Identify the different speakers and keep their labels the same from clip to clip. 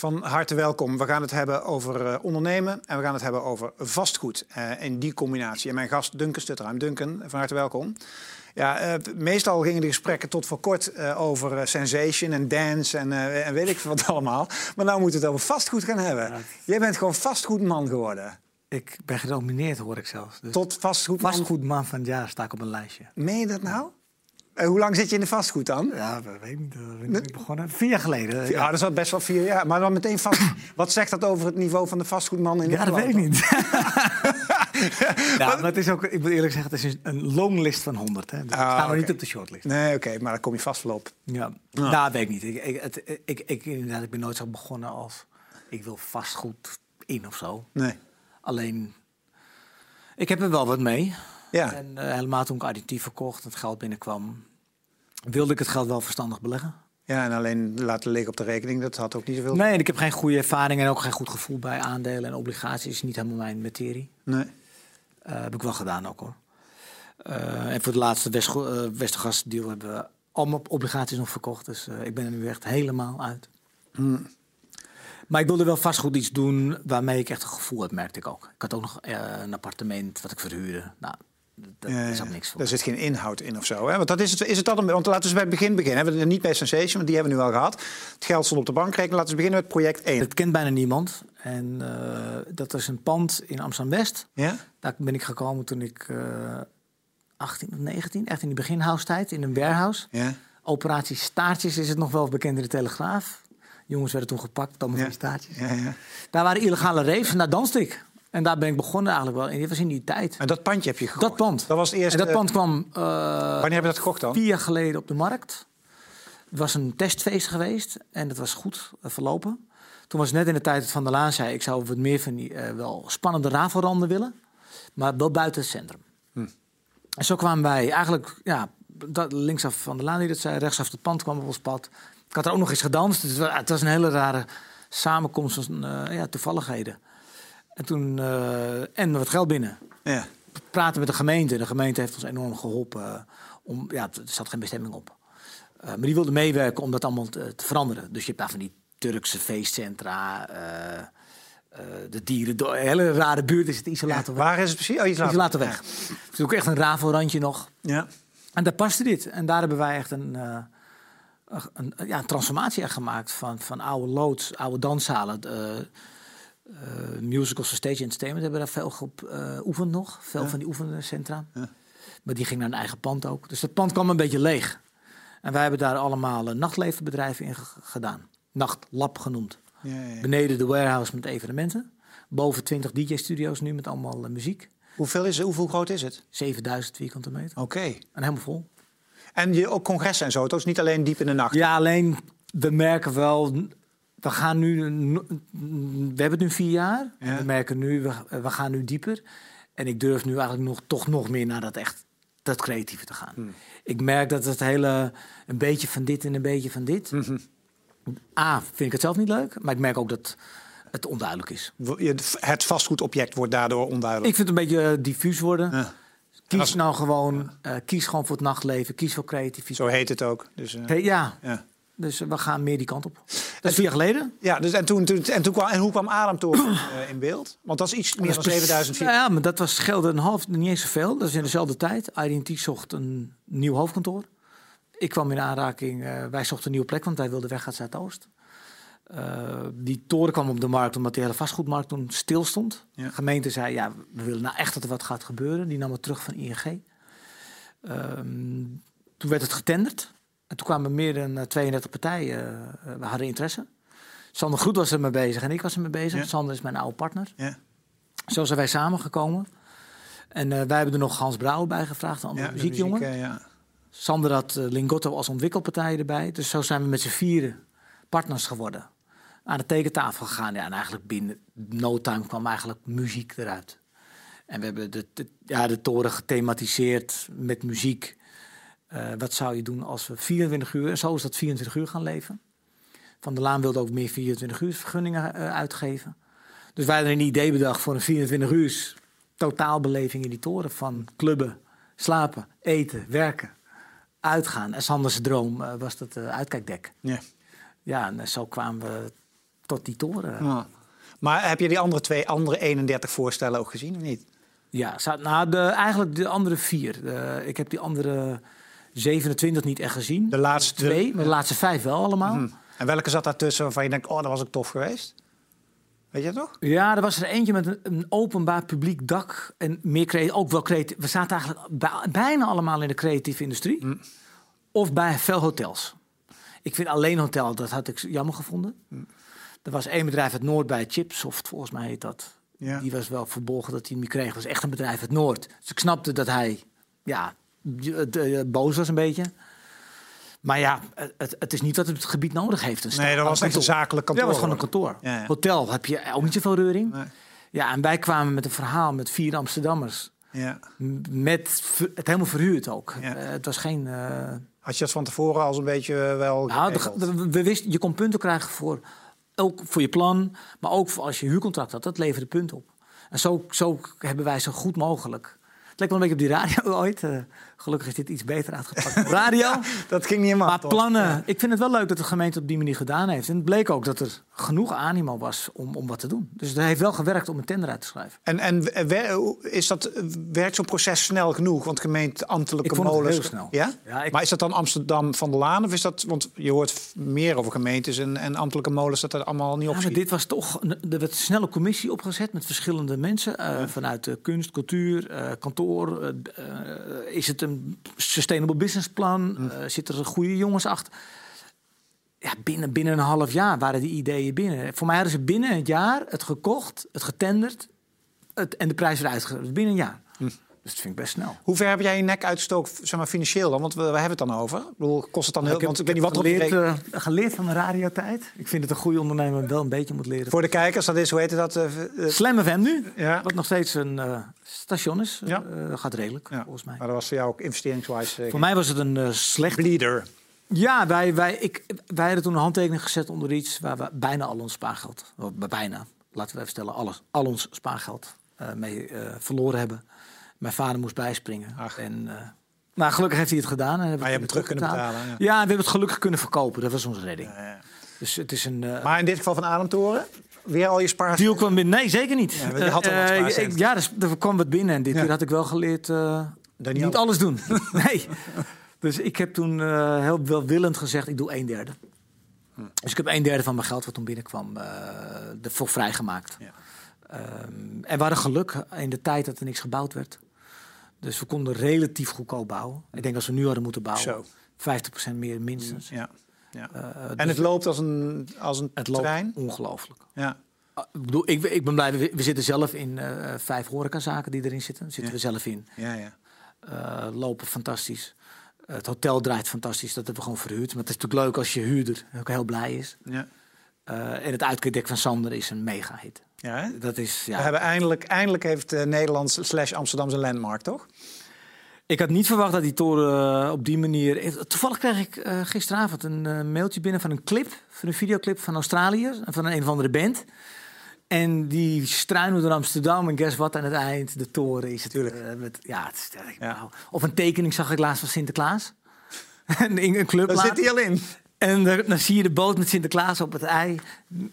Speaker 1: van harte welkom. We gaan het hebben over eh, ondernemen en we gaan het hebben over vastgoed. Uh, in die combinatie. En mijn gast Duncan Stutterheim. Duncan, van harte welkom. Ja, uh, meestal gingen de gesprekken tot voor kort over sensation en dance en, en, weet ik wat allemaal. Maar nu moeten we het over vastgoed gaan hebben. Ja. Jij bent gewoon vastgoedman geworden.
Speaker 2: Ik ben genomineerd, hoor ik zelfs.
Speaker 1: Dus Tot vastgoedman?
Speaker 2: Vastgoedman van het jaar sta ik op een lijstje.
Speaker 1: Meen je dat nou? En hoe lang zit je in de vastgoed dan?
Speaker 2: Ja, dat weet ik niet. Dat ik begonnen. Vier jaar geleden.
Speaker 1: Ja, dat is wel best wel vier jaar. Maar dan meteen vast. Wat zegt dat over het niveau van de vastgoedman in
Speaker 2: Ja, dat weet ik niet. nou, maar het is ook, ik moet eerlijk zeggen, het is een longlist van 100. Hè. Dus ah, staan we niet op de shortlist.
Speaker 1: Nee, oké, maar dan kom je vast wel op.
Speaker 2: Ja. Nou, weet ik niet. Ik, ik, het, ik, ik, inderdaad, ik ben nooit zo begonnen als ik wil vastgoed in of zo.
Speaker 1: Nee.
Speaker 2: Alleen, ik heb er wel wat mee. Ja. En uh, helemaal toen ik additief verkocht, het geld binnenkwam, wilde ik het geld wel verstandig beleggen.
Speaker 1: Ja, en alleen laten liggen op de rekening, dat had ook niet zoveel.
Speaker 2: Nee, ik heb geen goede ervaring en ook geen goed gevoel bij aandelen en obligaties. Niet helemaal mijn materie.
Speaker 1: Nee.
Speaker 2: Uh, heb ik wel gedaan ook hoor. Uh, en voor de laatste West, uh, hebben we allemaal obligaties nog verkocht. Dus ik ben er nu echt helemaal uit. Hmm. Maar ik wilde wel vastgoed iets doen waarmee ik echt een gevoel heb, merkte ik ook. Ik had ook nog een appartement wat ik verhuurde. Nou, dat is ook niks voor.
Speaker 1: Er zit geen inhoud in of zo. Hè? Want dat is het, is het dan, want laten we bij het begin beginnen. We hebben niet bij Sensation, want die hebben we nu al gehad. Het geld stond op de bankrekening. Laten we beginnen met project 1.
Speaker 2: Het kent bijna niemand. En uh, dat is een pand in Amsterdam-West.
Speaker 1: Ja?
Speaker 2: Daar ben ik gekomen toen ik uh, 18 of 19, echt in de beginhoustijd, in een warehouse.
Speaker 1: Ja?
Speaker 2: Operatie Staartjes is het nog wel bekend in de Telegraaf. Jongens werden toen gepakt, dan met
Speaker 1: ja.
Speaker 2: die staartjes.
Speaker 1: Ja, ja.
Speaker 2: Daar waren illegale raves en daar danste ik. En daar ben ik begonnen eigenlijk wel. En dit was in die tijd.
Speaker 1: En dat pandje heb je gekocht?
Speaker 2: Dat pand.
Speaker 1: Dat was het eerste...
Speaker 2: En dat pand kwam... Uh,
Speaker 1: Wanneer heb je dat gekocht dan?
Speaker 2: Vier jaar geleden op de markt. Het was een testfeest geweest. En dat was goed uh, verlopen. Toen was het net in de tijd dat Van der Laan zei... ik zou wat meer van die uh, wel spannende rafelranden willen. Maar wel buiten het centrum.
Speaker 1: Hm.
Speaker 2: En zo kwamen wij eigenlijk... Ja, dat, linksaf Van der Laan die dat zei. Rechtsaf het pand kwam op ons pad. Ik had er ook nog eens gedanst. Dus het was, het was een hele rare samenkomst van ja, toevalligheden. En toen uh, en wat geld binnen.
Speaker 1: Ja.
Speaker 2: Praten met de gemeente. De gemeente heeft ons enorm geholpen. Uh, om, ja, er zat geen bestemming op. Uh, maar die wilde meewerken om dat allemaal te, te, veranderen. Dus je hebt daar van die Turkse feestcentra. de dieren, de hele rare buurt is het Isolatorweg.
Speaker 1: Ja, waar is het precies? Oh,
Speaker 2: Isolatorweg. Ja. Het is ook echt een rafelrandje nog.
Speaker 1: Ja.
Speaker 2: En daar paste dit. En daar hebben wij echt een, een, ja, een transformatie echt gemaakt van, van oude loods, oude danszalen. Uh, musicals voor stage entertainment hebben daar veel geoefend uh, nog. Veel van die oefencentra. Maar die ging naar een eigen pand ook. Dus dat pand kwam een beetje leeg. En wij hebben daar allemaal uh, nachtlevenbedrijven in gedaan. Nachtlab genoemd.
Speaker 1: Ja, ja,
Speaker 2: Beneden de warehouse met evenementen. Boven 20 DJ-studio's nu met allemaal muziek.
Speaker 1: Hoeveel, is, hoeveel groot is het?
Speaker 2: 7000 vierkante meter.
Speaker 1: Oké. Okay.
Speaker 2: En helemaal vol.
Speaker 1: En je, ook congressen en zo, het is niet alleen diep in de nacht?
Speaker 2: Ja, alleen we merken wel we gaan nu, we hebben het nu vier jaar.
Speaker 1: Ja.
Speaker 2: We merken nu, we, we, gaan nu dieper. En ik durf nu eigenlijk nog, toch nog meer naar dat echt, dat creatieve te gaan.
Speaker 1: Hmm.
Speaker 2: Ik merk dat het hele, een beetje van dit en een beetje van dit.
Speaker 1: Mm -hmm.
Speaker 2: A, vind ik het zelf niet leuk. Maar ik merk ook dat het onduidelijk is.
Speaker 1: Het vastgoedobject wordt daardoor onduidelijk.
Speaker 2: Ik vind het een beetje uh, diffuus worden.
Speaker 1: Ja.
Speaker 2: Kies nou gewoon, uh, kies gewoon voor het nachtleven. Kies voor creativiteit.
Speaker 1: Zo heet het ook. Dus, uh...
Speaker 2: hey, ja.
Speaker 1: ja.
Speaker 2: Dus we gaan meer die kant op. Dat is vier jaar geleden.
Speaker 1: Ja, dus en, toen, toen, en, toen kwam, en hoe kwam Ademtoren uh, in beeld? Want dat is iets meer dan 7000
Speaker 2: nou Ja, maar dat was geld een half, niet eens zoveel. Dat is in dezelfde tijd. IDT zocht een nieuw hoofdkantoor. Ik kwam in aanraking, uh, wij zochten een nieuwe plek, want wij wilden weg uit Zuidoost. Uh, die toren kwam op de markt omdat die hele vastgoedmarkt toen stil stond.
Speaker 1: Ja.
Speaker 2: De gemeente zei, ja, we willen nou echt dat er wat gaat gebeuren. Die nam het terug van ING. toen werd het getenderd. En toen kwamen meer dan 32 partijen, uh, we hadden interesse. Sander Groet was er mee bezig en ik was er mee bezig.
Speaker 1: Ja.
Speaker 2: Sander is mijn oude partner.
Speaker 1: Ja.
Speaker 2: Zo zijn wij samengekomen. En uh, wij hebben er nog Hans Brouwer bij gevraagd, een andere
Speaker 1: ja,
Speaker 2: muziekjongen.
Speaker 1: Muziek, uh, ja.
Speaker 2: Sander had uh, Lingotto als ontwikkelpartij erbij. Dus zo zijn we met z'n vieren partners geworden. Aan de tekentafel gegaan. Ja, en eigenlijk binnen no time kwam eigenlijk muziek eruit. En we hebben de, de, ja, de toren gethematiseerd met muziek. Uh, wat zou je doen als we 24 uur, en zo is dat 24 uur gaan leven. Van der Laan wilde ook meer 24 uur vergunningen uh, uitgeven. Dus wij hadden een idee bedacht voor een 24 uur totaalbeleving in die toren. Van clubben, slapen, eten, werken, uitgaan. En Sanders droom uh, was dat uitkijkdek.
Speaker 1: Ja.
Speaker 2: Ja, en zo kwamen we tot die toren.
Speaker 1: Ja. Maar heb je die andere twee, andere 31 voorstellen ook gezien of niet?
Speaker 2: Ja, nou, de, eigenlijk de andere vier. De- ik heb die andere 27 niet echt gezien.
Speaker 1: De laatste
Speaker 2: Twee, maar de laatste vijf wel allemaal.
Speaker 1: Hm. En welke zat daartussen waarvan je denkt, oh, dat was ook tof geweest? Weet je nog?
Speaker 2: Ja, er was er eentje met een, een openbaar publiek dak. En meer ook wel creatief. We zaten eigenlijk bij- bijna allemaal in de creatieve industrie.
Speaker 1: Hm.
Speaker 2: Of bij veel hotels. Ik vind alleen hotel, dat had ik jammer gevonden.
Speaker 1: Hm.
Speaker 2: Er was één bedrijf uit Noord bij Chipsoft, volgens mij heet dat.
Speaker 1: Ja.
Speaker 2: Die was wel verborgen dat hij hem kreeg. Het was echt een bedrijf uit Noord. Dus ik snapte dat hij ja, boos was een beetje. Maar ja, het, het is niet dat het gebied nodig heeft. Een
Speaker 1: Nee, dat was echt een zakelijk kantoor.
Speaker 2: Ja, dat was gewoon een kantoor.
Speaker 1: Ja, ja.
Speaker 2: Hotel heb je ook niet zoveel reuring.
Speaker 1: Nee.
Speaker 2: Ja, en wij kwamen met een verhaal met vier Amsterdammers.
Speaker 1: Ja.
Speaker 2: Met het helemaal verhuurd ook.
Speaker 1: Ja.
Speaker 2: Eh, het was geen... eh,
Speaker 1: Had je dat van tevoren al een beetje eh, wel
Speaker 2: nou, we wisten, je kon punten krijgen voor, ook voor je plan, maar ook voor als je huurcontract had. Dat leverde punten op. En zo, zo hebben wij zo goed mogelijk. Lijkt wel een beetje op die radio ooit. eh, gelukkig is dit iets beter uitgepakt. Radio.
Speaker 1: Dat ging niet helemaal.
Speaker 2: Maar
Speaker 1: toch?
Speaker 2: plannen, ik vind het wel leuk dat de gemeente op die manier gedaan heeft. En het bleek ook dat er genoeg animo was om, om wat te doen. Dus het heeft wel gewerkt om een tender uit te schrijven.
Speaker 1: En, en is dat, werkt zo'n proces snel genoeg? Want gemeente ambtelijke
Speaker 2: Ik vond het
Speaker 1: molens...
Speaker 2: heel snel.
Speaker 1: Ja?
Speaker 2: Ja, ik-
Speaker 1: Maar is dat dan Amsterdam van de Laan? Of is dat, want je hoort meer over gemeentes en, en ambtelijke molens... dat er allemaal niet
Speaker 2: Ja,
Speaker 1: op
Speaker 2: maar
Speaker 1: schiet.
Speaker 2: dit was toch. Er werd een snelle commissie opgezet met verschillende mensen. eh, Vanuit eh, kunst, cultuur, kantoor. Eh, eh, is het een sustainable business plan?
Speaker 1: Hm.
Speaker 2: Eh, zitten er goede jongens achter? Ja, binnen, binnen een half jaar waren die ideeën binnen. Voor mij hadden ze binnen het jaar het gekocht, het getenderd het, en de prijs eruit gegeven. Dus binnen een jaar.
Speaker 1: Hm.
Speaker 2: Dus dat vind ik best snel.
Speaker 1: Hoe ver heb jij je nek uitgestoken, zeg maar financieel dan? Want we, we hebben het dan over. Ik bedoel, kost het dan heel...
Speaker 2: ik heb,
Speaker 1: want ik weet niet wat
Speaker 2: geleerd, geleerd van de radiotijd. Ik vind het een goede ondernemer wel een beetje moet leren.
Speaker 1: Voor de kijkers, dat is, hoe heet dat?
Speaker 2: Slam FM nu.
Speaker 1: ja.
Speaker 2: Wat nog steeds een station is.
Speaker 1: Ja.
Speaker 2: Eh, gaat redelijk,
Speaker 1: ja.
Speaker 2: volgens mij.
Speaker 1: Maar dat was voor jou ook investeringswise... eh,
Speaker 2: Voor mij was het een eh, slecht...
Speaker 1: bleeder.
Speaker 2: Ja, wij, wij, ik, wij hadden toen een handtekening gezet onder iets... waar we bijna al ons spaargeld... bijna, laten we even stellen, alles, al ons spaargeld mee verloren hebben. Mijn vader moest bijspringen.
Speaker 1: Ach.
Speaker 2: En, nou, gelukkig heeft hij het gedaan. En hebben
Speaker 1: Maar je hebt het terug kunnen betalen. Ja.
Speaker 2: Ja, we hebben het gelukkig kunnen verkopen. Dat was onze redding.
Speaker 1: Ja, ja.
Speaker 2: Dus het is een...
Speaker 1: Maar in dit geval van Ademtoren, weer al je spaar...
Speaker 2: deal kwam binnen. Nee, zeker niet.
Speaker 1: Ja, want je had al wat
Speaker 2: Eh, eh, ik- Ja, er, er kwam wat binnen. En dit
Speaker 1: Ja.
Speaker 2: keer had ik wel geleerd...
Speaker 1: Dat
Speaker 2: niet alles doen. nee. Dus ik heb toen heel welwillend gezegd, ik doe een derde.
Speaker 1: Hm.
Speaker 2: Dus ik heb een derde van mijn geld wat toen binnenkwam ervoor vrijgemaakt.
Speaker 1: Ja.
Speaker 2: Ehm, en we hadden geluk in de tijd dat er niks gebouwd werd. Dus we konden relatief goedkoop bouwen. Ik denk als we nu hadden moeten bouwen,
Speaker 1: Zo.
Speaker 2: 50% meer minstens.
Speaker 1: Ja. Ja.
Speaker 2: Eh,
Speaker 1: En
Speaker 2: dus
Speaker 1: het loopt als een, als een
Speaker 2: het loopt
Speaker 1: trein?
Speaker 2: ongelooflijk.
Speaker 1: Ja.
Speaker 2: Ah, Ik, bedoel, ik, ik ben blij, we, we zitten zelf in eh, vijf horecazaken die erin zitten. Daar zitten
Speaker 1: Ja.
Speaker 2: we zelf in.
Speaker 1: Ja, ja.
Speaker 2: Eh, lopen fantastisch. Het hotel draait fantastisch. Dat hebben we gewoon verhuurd. Maar het is natuurlijk leuk als je huurder ook heel blij is.
Speaker 1: ja.
Speaker 2: Eh, en het uitkijkdek van Sander is een mega hit.
Speaker 1: ja hè?
Speaker 2: Dat is,
Speaker 1: We
Speaker 2: ja.
Speaker 1: hebben eindelijk, eindelijk heeft uh, Nederland slash Amsterdam zijn landmark, toch?
Speaker 2: Ik had niet verwacht dat die toren eh, op die manier... Toevallig kreeg ik eh, gisteravond een eh, mailtje binnen van een clip. Van een videoclip van Australië. Van een, een of andere band. En die struinen door Amsterdam. En guess what aan het eind? De toren is het.
Speaker 1: Tuurlijk.
Speaker 2: eh, met, ja, het is,
Speaker 1: Ja.
Speaker 2: Of een tekening zag ik laatst van Sinterklaas. een, een club
Speaker 1: Daar zit hij al in.
Speaker 2: En dan, dan zie je de boot met Sinterklaas op het ei.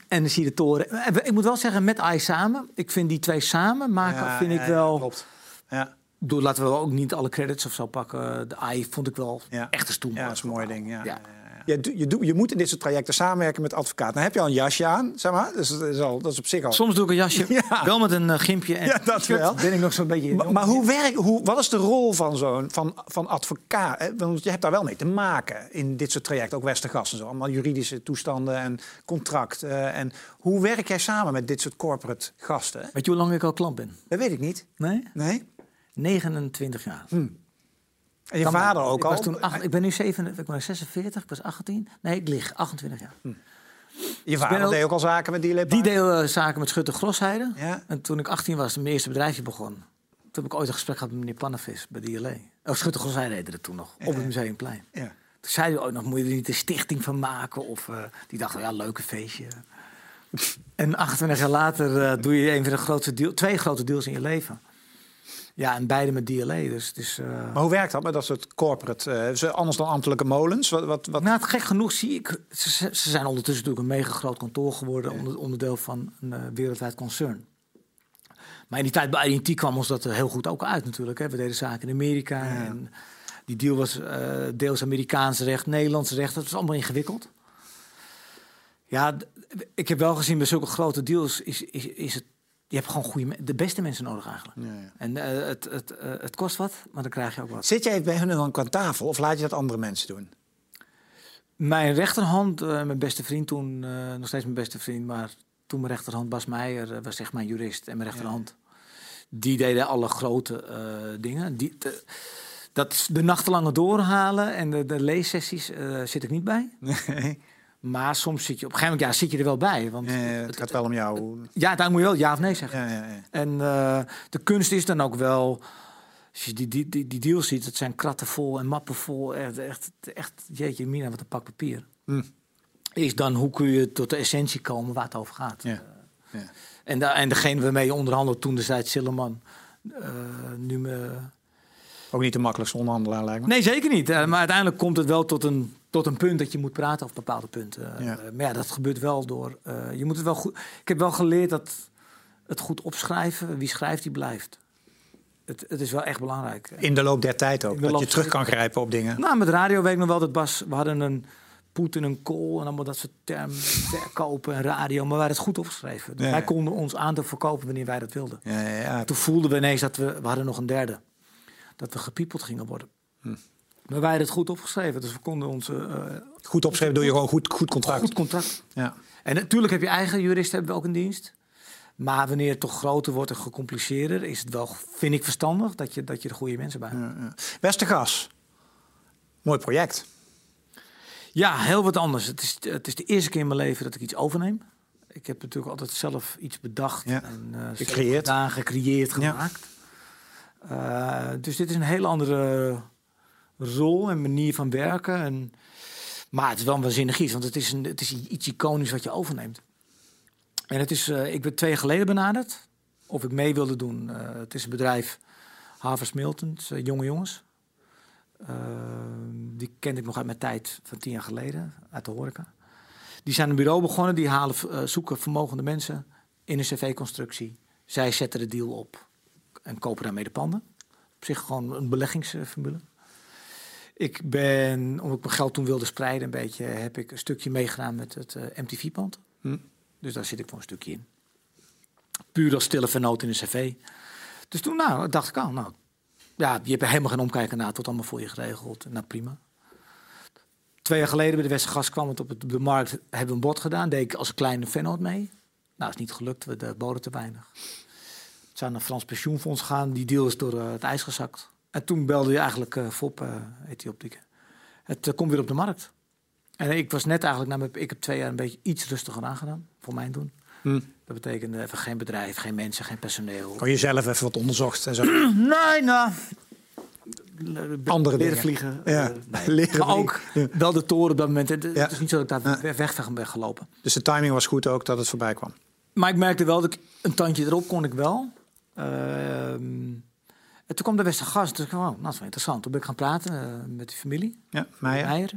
Speaker 2: En dan zie je de toren. En Ik moet wel zeggen, met ei samen. Ik vind die twee samen maken,
Speaker 1: Ja,
Speaker 2: vind
Speaker 1: ja,
Speaker 2: ik wel...
Speaker 1: klopt. Ja,
Speaker 2: Doe, laten we ook niet alle credits of zo pakken. De ei vond ik wel
Speaker 1: Ja.
Speaker 2: echt een stoel.
Speaker 1: ja, dat is een mooi ding. Ja.
Speaker 2: Ja.
Speaker 1: Je, je, je moet in dit soort trajecten samenwerken met advocaat. Dan heb je al een jasje aan, zeg maar. Dus dat is, al, dat is op zich al.
Speaker 2: Soms doe ik een jasje,
Speaker 1: Ja.
Speaker 2: wel met een eh, gimpje. En
Speaker 1: Ja, dat
Speaker 2: shirt.
Speaker 1: wel.
Speaker 2: Ben ik nog zo'n beetje...
Speaker 1: Maar, maar hoe werkt, hoe, wat is de rol van zo'n van, van advocaat? hè? Want je hebt daar wel mee te maken in dit soort trajecten, ook Westergas en zo. Allemaal juridische toestanden en contract. eh, en hoe werk jij samen met dit soort corporate gasten?
Speaker 2: Weet je hoe lang ik al klant ben?
Speaker 1: Dat weet ik niet.
Speaker 2: Nee?
Speaker 1: Nee?
Speaker 2: 29 jaar.
Speaker 1: En je
Speaker 2: Kan
Speaker 1: vader ook
Speaker 2: ik
Speaker 1: al?
Speaker 2: Was toen acht- ik ben nu 7, ik ben 46, ik was 18. Nee, ik lig 28 jaar.
Speaker 1: je vader
Speaker 2: ben ook-
Speaker 1: deed ook al zaken met die
Speaker 2: Die deel eh, zaken met Schutter Grosheide.
Speaker 1: Ja.
Speaker 2: En toen ik 18 was, mijn eerste bedrijfje begon. Toen heb ik ooit een gesprek gehad met meneer Pannevis bij DLA. Oh, Schutter Grosheide heette het toen nog, op het Museumplein.
Speaker 1: Ja.
Speaker 2: Toen zei hij ook nog, moet je er niet een stichting van maken? Of eh, die dacht, ja, leuke feestje. en 28 jaar later eh, doe je een van de grootste deal, twee grote deals in je leven. Ja, en beide met DLA. Dus het is. eh,
Speaker 1: Maar hoe werkt dat met dat soort corporate? eh, anders dan ambtelijke molens? Wat, wat, wat?
Speaker 2: Nou, het gek genoeg zie ik. Ze, zijn ondertussen natuurlijk een mega groot kantoor geworden. Onder, onderdeel van een eh, wereldwijd concern. Maar in die tijd bij INT kwam ons dat heel goed ook uit natuurlijk. Hè. We deden zaken in Amerika.
Speaker 1: Ja.
Speaker 2: En die deal was deels Amerikaans recht, Nederlands recht. Dat was allemaal ingewikkeld. Ja, ik heb wel gezien bij zulke grote deals is, is, is het... Je hebt gewoon goede, de beste mensen nodig eigenlijk.
Speaker 1: Ja, ja.
Speaker 2: En eh, het, het, eh, het kost wat, maar dan krijg je ook wat.
Speaker 1: Zit jij bij hun dan aan tafel of laat je dat andere mensen doen?
Speaker 2: Mijn rechterhand, eh, mijn beste vriend toen, nog steeds mijn beste vriend, maar toen mijn rechterhand Bas Meijer was echt mijn jurist en mijn rechterhand. Die deden alle grote dingen. Die, de, dat de nachtenlange doorhalen en de, de leessessies zit ik niet bij.
Speaker 1: Nee.
Speaker 2: Maar soms zit je op een gegeven moment ja, zit je er wel bij. Want
Speaker 1: Eh, het gaat wel om jou.
Speaker 2: ja, daar moet je wel ja of nee zeggen.
Speaker 1: Ja, ja, ja.
Speaker 2: En eh, de kunst is dan ook wel. Als je die, die, die, die deals ziet, het zijn kratten vol en mappen vol. Echt, echt, echt jeetje, mina, wat een pak papier.
Speaker 1: Hm.
Speaker 2: Is dan hoe kun je tot de essentie komen waar het over gaat.
Speaker 1: Ja. Ja.
Speaker 2: En, da, en degene waarmee je onderhandelt toen destijds Sillerman. eh nu me...
Speaker 1: Ook niet de makkelijkste onderhandelaar lijkt me.
Speaker 2: Nee, zeker niet. Eh, maar uiteindelijk komt het wel tot een, tot een punt dat je moet praten over bepaalde punten. Eh,
Speaker 1: Ja.
Speaker 2: maar ja, dat gebeurt wel door. eh, je moet het wel goed. Ik heb wel geleerd dat het goed opschrijven, wie schrijft, die blijft. Het, het is wel echt belangrijk.
Speaker 1: In de loop der tijd ook.
Speaker 2: De
Speaker 1: Dat je terug kan grijpen op dingen.
Speaker 2: Nou, met radio weet ik nog wel dat Bas, we hadden een Poetin, een kool en allemaal dat soort termen, verkopen en radio, maar we hadden het goed opgeschreven. Dus
Speaker 1: Ja,
Speaker 2: wij
Speaker 1: ja.
Speaker 2: konden ons aandeel verkopen wanneer wij dat wilden.
Speaker 1: Ja, ja, ja.
Speaker 2: Toen voelden we ineens dat we, we hadden nog een derde, dat we gepiepeld gingen worden.
Speaker 1: Hm.
Speaker 2: Maar wij hadden het goed opgeschreven, dus we konden onze eh,
Speaker 1: Goed opschrijven doe je gewoon goed, goed contract.
Speaker 2: goed contract.
Speaker 1: Ja.
Speaker 2: En natuurlijk heb je eigen juristen hebben we ook in dienst. Maar wanneer het toch groter wordt en gecompliceerder, is het wel, vind ik verstandig dat je, dat je de goede mensen bij hebt.
Speaker 1: Ja, ja. Westergas. Mooi project.
Speaker 2: Ja, heel wat anders. Het is, het is de eerste keer in mijn leven dat ik iets overneem. Ik heb natuurlijk altijd zelf iets bedacht
Speaker 1: Ja,
Speaker 2: en zelf
Speaker 1: gecreëerd.
Speaker 2: gedaan, gecreëerd, gemaakt. Eh, dus dit is een hele andere rol en manier van werken. En, maar het is wel een waanzinnig iets, want het is, een, het is iets iconisch wat je overneemt. En het is, eh, ik ben twee jaar geleden benaderd of ik mee wilde doen. Eh, het is een bedrijf, Harvest Milton, eh, jonge jongens. Eh, die kende ik nog uit mijn tijd van tien jaar geleden, uit de horeca. Die zijn een bureau begonnen, die halen, zoeken vermogende mensen in een cv-constructie. Zij zetten de deal op en kopen daarmee de panden. Op zich gewoon een beleggingsformule. Ik ben, omdat ik mijn geld toen wilde spreiden een beetje, heb ik een stukje meegedaan met het eh, MTV-pand.
Speaker 1: Hm.
Speaker 2: Dus daar zit ik voor een stukje in. Puur als stille vernoot in een cv. Dus toen nou, dacht ik al, nou, ja, je hebt er helemaal geen omkijken naar. Het wordt allemaal voor je geregeld. Nou, prima. Twee jaar geleden bij de Westergas kwam het op het- de markt. Hebben we een bod gedaan. Deed ik als kleine vennoot mee. Nou, is niet gelukt. We de boden te weinig. Het zou naar Frans pensioenfonds gaan. Die deal is door eh, het ijs gezakt. En toen belde je eigenlijk eh Fop, eh optieken. Het eh, komt weer op de markt. En ik was net eigenlijk, mijn, ik heb twee jaar een beetje iets rustiger aangedaan. Voor mijn doen.
Speaker 1: Hm.
Speaker 2: Dat betekende even geen bedrijf, geen mensen, geen personeel.
Speaker 1: Kan je zelf even wat onderzocht en zo.
Speaker 2: Nee, nou.
Speaker 1: Andere
Speaker 2: leren
Speaker 1: dingen.
Speaker 2: vliegen.
Speaker 1: Ja,
Speaker 2: nee.
Speaker 1: leren
Speaker 2: maar ook
Speaker 1: vliegen.
Speaker 2: wel de toren op dat moment. Het,
Speaker 1: Ja.
Speaker 2: is niet zo dat ik daar
Speaker 1: Ja.
Speaker 2: weg, weg ben gelopen.
Speaker 1: Dus de timing was goed ook dat het voorbij kwam.
Speaker 2: Maar ik merkte wel dat ik een tandje erop kon ik wel. Ehm, en toen kwam de Westergas. Toen dacht ik, oh, nou, dat is wel interessant. Toen ben ik gaan praten eh, met die familie.
Speaker 1: Ja, Meijer.
Speaker 2: Meijer.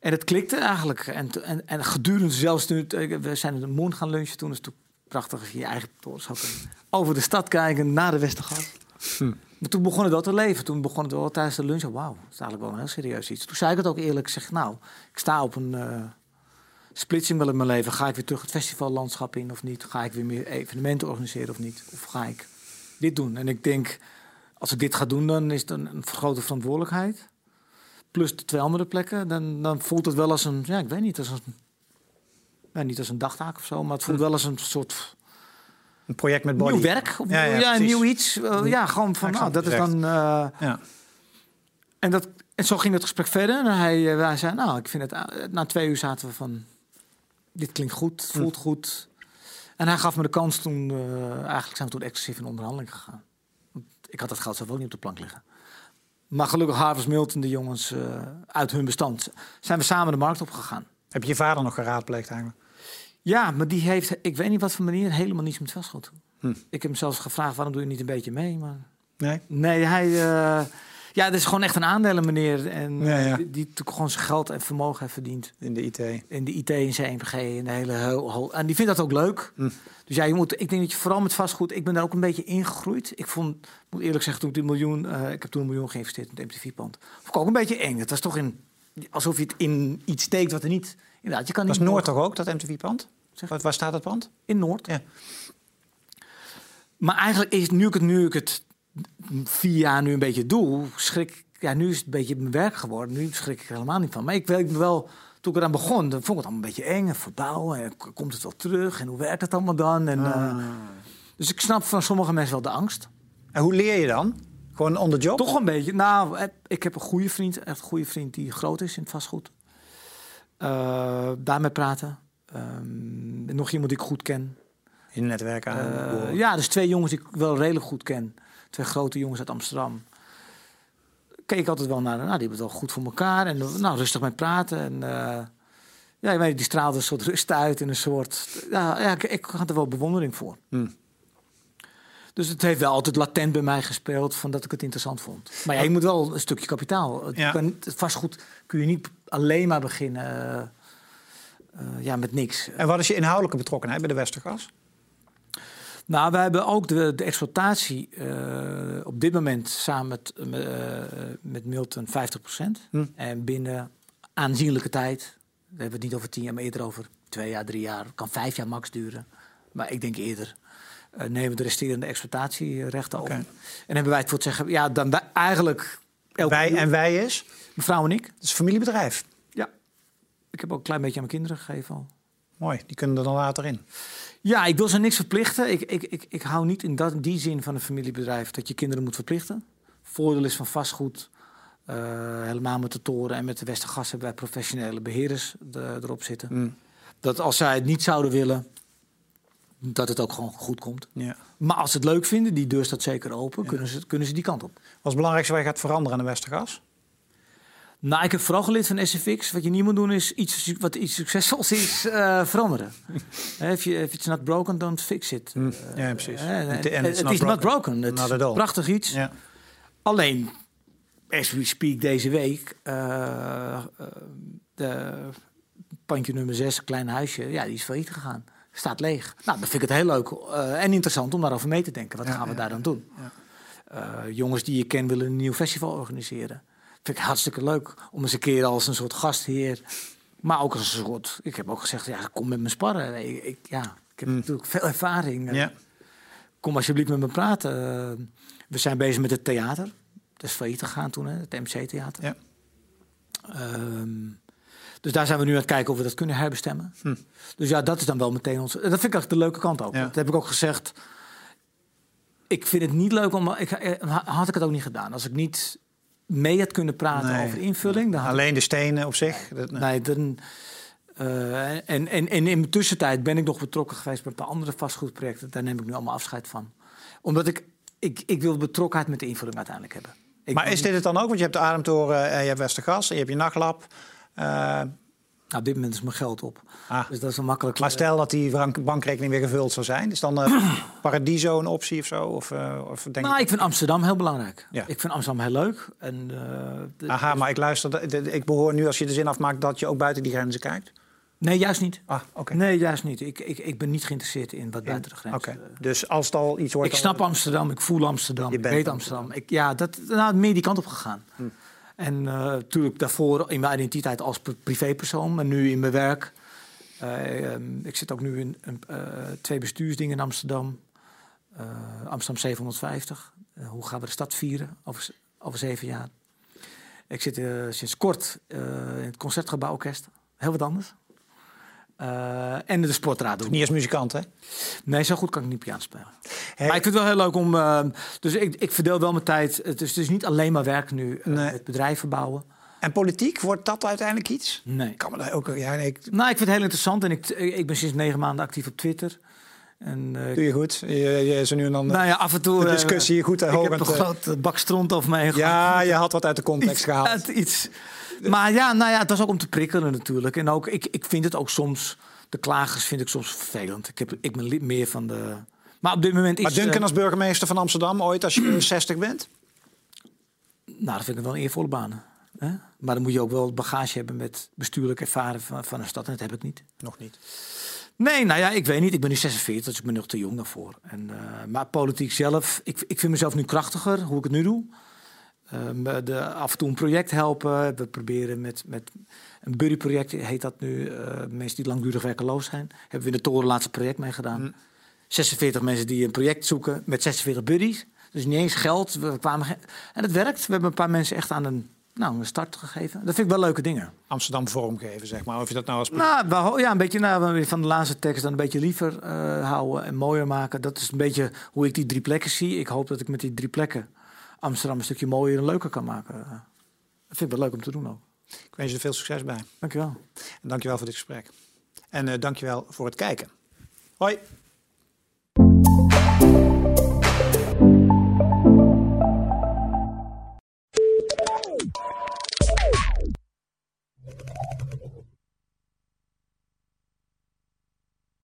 Speaker 2: En het klikte eigenlijk. En, en, en gedurende zelfs nu, eh, we zijn in de Moon gaan lunchen. Toen is het ook prachtig als je je eigen toren zou kunnen. Over de stad kijken, naar de Westergas.
Speaker 1: Hm.
Speaker 2: Maar toen begon het wel te leven. Toen begon het wel tijdens de lunch. Wauw, dat is eigenlijk wel een heel serieus iets. Toen zei ik het ook eerlijk. Ik zeg, nou, ik sta op een eh, splitsing wel in mijn leven. Ga ik weer terug het festivallandschap in of niet? Ga ik weer meer evenementen organiseren of niet? Of ga ik dit doen? En ik denk, als ik dit ga doen, dan is het een, een grote verantwoordelijkheid. Plus de twee andere plekken. Dan, dan voelt het wel als een, ja, ik weet niet, als een, ja, niet als een dagtaak of zo. Maar het voelt wel als een soort
Speaker 1: Een project met body.
Speaker 2: nieuw werk. Of
Speaker 1: Ja, ja,
Speaker 2: ja, nieuw iets. Eh, ja, gewoon van, nou, dat is dan... eh,
Speaker 1: Ja.
Speaker 2: en, dat, en zo ging het gesprek verder. En hij, eh, hij zei, nou, ik vind het... Na twee uur zaten we van... Dit klinkt goed,
Speaker 1: Hm.
Speaker 2: voelt goed. En hij gaf me de kans toen... eh, eigenlijk zijn we toen exclusief in onderhandeling gegaan. Want ik had dat geld zelf ook niet op de plank liggen. Maar gelukkig Harvest Milton, de jongens eh, uit hun bestand... zijn we samen de markt opgegaan.
Speaker 1: Heb je je vader nog geraadpleegd eigenlijk?
Speaker 2: Ja, maar die heeft, ik weet niet wat voor manier, helemaal niets met vastgoed.
Speaker 1: Hm.
Speaker 2: Ik heb hem zelfs gevraagd, waarom doe je niet een beetje mee? Maar
Speaker 1: Nee?
Speaker 2: nee, hij... eh, ja, het is gewoon echt een aandelen meneer. En
Speaker 1: Ja, ja.
Speaker 2: Die, die natuurlijk gewoon zijn geld en vermogen heeft verdiend.
Speaker 1: In de IT.
Speaker 2: In de IT, in CMG, in de hele... heel- En die vindt dat ook leuk.
Speaker 1: Hm.
Speaker 2: Dus ja, je moet, ik denk dat je vooral met vastgoed... Ik ben daar ook een beetje ingegroeid. Ik vond, moet eerlijk zeggen, toen ik die miljoen... eh, ik heb toen een miljoen geïnvesteerd in het MTV-pand. Vond ik ook een beetje eng. Het was toch in... Alsof je het in iets steekt wat er niet... Inderdaad, je kan
Speaker 1: Was
Speaker 2: niet...
Speaker 1: Noord toch ook, dat MTV-pand? Waar, staat het pand?
Speaker 2: In Noord.
Speaker 1: Ja.
Speaker 2: Maar eigenlijk is nu ik het, nu ik het vier jaar nu een beetje doe, schrik ja, nu is het een beetje mijn werk geworden. Nu schrik ik er helemaal niet van. Maar ik weet wel, toen ik eraan begon, dan vond ik het allemaal een beetje eng en verbouwen. En komt het wel terug? En hoe werkt het allemaal dan? En,
Speaker 1: Ah.
Speaker 2: eh, dus ik snap van sommige mensen wel de angst.
Speaker 1: En hoe leer je dan? Gewoon on the job?
Speaker 2: Toch een beetje. Nou, eh, ik heb een goede vriend, echt een goede vriend die groot is in het vastgoed. Eh, daarmee praten. Ehm, nog iemand die ik goed ken.
Speaker 1: In netwerk aan.
Speaker 2: Ja, dus twee jongens die ik wel redelijk goed ken. Twee grote jongens uit Amsterdam. Keek ik altijd wel naar, nou, die hebben het wel goed voor elkaar. En nou, rustig mee praten. En eh, ja, weet, die straalde een soort rust uit in een soort... Ja, ja ik, ik had er wel bewondering voor.
Speaker 1: Hm.
Speaker 2: Dus het heeft wel altijd latent bij mij gespeeld van dat ik het interessant vond. Maar ja, je moet wel een stukje kapitaal.
Speaker 1: Ja.
Speaker 2: kan vastgoed kun je niet alleen maar beginnen eh, eh, ja, met niks.
Speaker 1: En wat is je inhoudelijke betrokkenheid bij de Westergas?
Speaker 2: Nou, we hebben ook de, de exploitatie eh, op dit moment samen met, eh, met Milton 50%.
Speaker 1: Hm.
Speaker 2: En binnen aanzienlijke tijd, we hebben het niet over tien jaar, maar eerder over twee jaar, drie jaar, kan vijf jaar max duren. Maar ik denk eerder. nemen we de resterende exploitatierechten
Speaker 1: Oké.
Speaker 2: over. En hebben wij het voor het zeggen, ja, dan wij eigenlijk.
Speaker 1: Wij
Speaker 2: uur-
Speaker 1: en wij is?
Speaker 2: Mevrouw en ik.
Speaker 1: Het is een familiebedrijf.
Speaker 2: Ja. Ik heb ook een klein beetje aan mijn kinderen gegeven al.
Speaker 1: Mooi, die kunnen er dan later in.
Speaker 2: Ja, ik wil ze niks verplichten. Ik, ik, ik, ik hou niet in dat, die zin van een familiebedrijf dat je kinderen moet verplichten. Voordeel is van vastgoed, eh, helemaal met de toren en met de Westergas hebben wij professionele beheerders de- erop zitten.
Speaker 1: Hm.
Speaker 2: Dat als zij het niet zouden willen, dat het ook gewoon goed komt.
Speaker 1: Ja.
Speaker 2: Maar als ze het leuk vinden, die deur staat zeker open, kunnen, ze, kunnen ze die kant op.
Speaker 1: Wat is het belangrijkste waar je gaat veranderen aan de Westergas?
Speaker 2: Nou, ik heb vooral geleerd van SFX. Wat je niet moet doen is iets wat iets succesvols is eh, veranderen. if, you, if it's not broken, don't fix it.
Speaker 1: Hm. Ja, precies.
Speaker 2: Eh, het
Speaker 1: not
Speaker 2: is not
Speaker 1: broken.
Speaker 2: Het is prachtig iets.
Speaker 1: Ja.
Speaker 2: Alleen, as we speak deze week, eh, eh, de pandje nummer 6, klein huisje, ja, die is failliet gegaan. Staat leeg. Nou, dan vind ik het heel leuk eh, en interessant om daarover mee te denken. Wat
Speaker 1: Ja,
Speaker 2: gaan we daar dan doen?
Speaker 1: ja.
Speaker 2: Eh, jongens die je kent willen een nieuw festival organiseren. Vind ik hartstikke leuk om eens een keer als een soort gastheer. Maar ook als een soort. Ik heb ook gezegd, ja, kom met me sparren. Ik, ik- ja, ik heb
Speaker 1: Mm.
Speaker 2: natuurlijk veel ervaring.
Speaker 1: Ja.
Speaker 2: Kom alsjeblieft met me praten. We zijn bezig met het theater. Dat is failliet gegaan toen, hè, het MC-theater.
Speaker 1: Ja.
Speaker 2: Ehm, dus daar zijn we nu aan het kijken of we dat kunnen herbestemmen.
Speaker 1: Hm.
Speaker 2: Dus ja, dat is dan wel meteen ons. Dat vind ik echt de leuke kant ook.
Speaker 1: Ja.
Speaker 2: Dat heb ik ook gezegd. Ik vind het niet leuk om. Ik, eh, had ik het ook niet gedaan. Als ik niet mee had kunnen praten
Speaker 1: Nee.
Speaker 2: over invulling. Dan had
Speaker 1: Alleen de stenen op zich. Dat, nee.
Speaker 2: Nee, dan, eh, en, en, en in de tussentijd ben ik nog betrokken geweest bij een paar andere vastgoedprojecten. Daar neem ik nu allemaal afscheid van. Omdat ik, ik, ik wil betrokkenheid met de invulling uiteindelijk hebben. Ik
Speaker 1: Maar is dit het dan ook? Want je hebt de Ademtoren en je hebt Westergas en je hebt je nachtlab. Eh,
Speaker 2: Nou, op dit moment is mijn geld op.
Speaker 1: ah.
Speaker 2: Dus dat is een makkelijk.
Speaker 1: Maar stel dat die bank- bankrekening weer gevuld zou zijn. Is dan eh, Paradiso een optie of zo? Of, eh, of denk
Speaker 2: Nou, ik vind Amsterdam heel belangrijk.
Speaker 1: Ja.
Speaker 2: Ik vind Amsterdam heel leuk. En, eh, de-
Speaker 1: Aha, maar ik luister. Ik behoor nu als je de zin afmaakt dat je ook buiten die grenzen kijkt.
Speaker 2: Nee, juist niet.
Speaker 1: Ah, oké.
Speaker 2: Nee, juist niet. Ik, ik, ik ben niet geïnteresseerd in wat buiten de grens.
Speaker 1: Oké.
Speaker 2: eh,
Speaker 1: Dus als het al iets wordt.
Speaker 2: Ik snap Amsterdam, ik voel Amsterdam,
Speaker 1: Je
Speaker 2: ik weet
Speaker 1: Amsterdam.
Speaker 2: Amsterdam. Ik, ja, dat nou, meer die kant op gegaan.
Speaker 1: Hm.
Speaker 2: En eh, natuurlijk daarvoor in mijn identiteit als pri- privépersoon, maar nu in mijn werk. Eh, ehm, ik zit ook nu in eh, twee bestuursdingen in Amsterdam. Amsterdam 750. Eh, hoe gaan we de stad vieren over, over zeven jaar? Ik zit sinds kort in het Concertgebouworkest. Heel wat anders. Eh, en de sportraad doen.
Speaker 1: Niet als muzikant, hè?
Speaker 2: Nee, zo goed kan ik niet piano spelen.
Speaker 1: Hey,
Speaker 2: Maar ik vind het wel heel leuk om. eh, dus ik, ik verdeel wel mijn tijd. Het is dus niet alleen maar werk nu. eh,
Speaker 1: Nee.
Speaker 2: Het bedrijven bouwen.
Speaker 1: En politiek, wordt dat uiteindelijk iets?
Speaker 2: Nee.
Speaker 1: Kan me ook. Ja, nee, ik,
Speaker 2: Nou, ik vind het heel interessant. En ik, ik ben sinds negen maanden actief op Twitter. En, eh,
Speaker 1: doe je goed. Je, je zo nu en dan.
Speaker 2: nou ja, af en toe.
Speaker 1: de
Speaker 2: eh,
Speaker 1: discussie goed en
Speaker 2: Ik heb een
Speaker 1: eh.
Speaker 2: grote bak stront over mij.
Speaker 1: ja, je had wat uit de context
Speaker 2: iets,
Speaker 1: gehaald.
Speaker 2: uit iets. Maar ja, nou ja, het was ook om te prikkelen natuurlijk. En ook, ik, ik vind het ook soms. De klagers vind ik soms vervelend. Ik, heb, ik ben meer van de Maar op dit moment is...
Speaker 1: Maar Duncan
Speaker 2: eh,
Speaker 1: als burgemeester van Amsterdam ooit als je 60 bent?
Speaker 2: Nou, dat vind ik wel een eervolle banen. Hè? Maar dan moet je ook wel bagage hebben met bestuurlijk ervaren van, van een stad. En dat heb ik niet.
Speaker 1: Nog niet.
Speaker 2: Nee, nou ja, ik weet niet. Ik ben nu 46, dus ik ben nog te jong daarvoor. En, eh, maar politiek zelf, ik, ik vind mezelf nu krachtiger, hoe ik het nu doe. Ehm, de, af en toe een project helpen. We proberen met, met een buddyproject, heet dat nu. eh, mensen die langdurig werkeloos zijn. Hebben we in de toren laatste project mee gedaan. 46 mensen die een project zoeken met 46 buddies. Dus niet eens geld. We kwamen en het werkt. We hebben een paar mensen echt aan een, nou, een start gegeven. Dat vind ik wel leuke dingen.
Speaker 1: Amsterdam vormgeven, zeg maar. Of je dat nou als...
Speaker 2: Nou, ja, een beetje nou, van de laatste tekst dan een beetje liever eh, houden en mooier maken. Dat is een beetje hoe ik die drie plekken zie. Ik hoop dat ik met die drie plekken Amsterdam een stukje mooier en leuker kan maken. Dat vind ik wel leuk om te doen ook.
Speaker 1: Ik wens je er veel succes bij.
Speaker 2: Dankjewel.
Speaker 1: En dankjewel voor dit gesprek. En eh dankjewel voor het kijken. Hoi.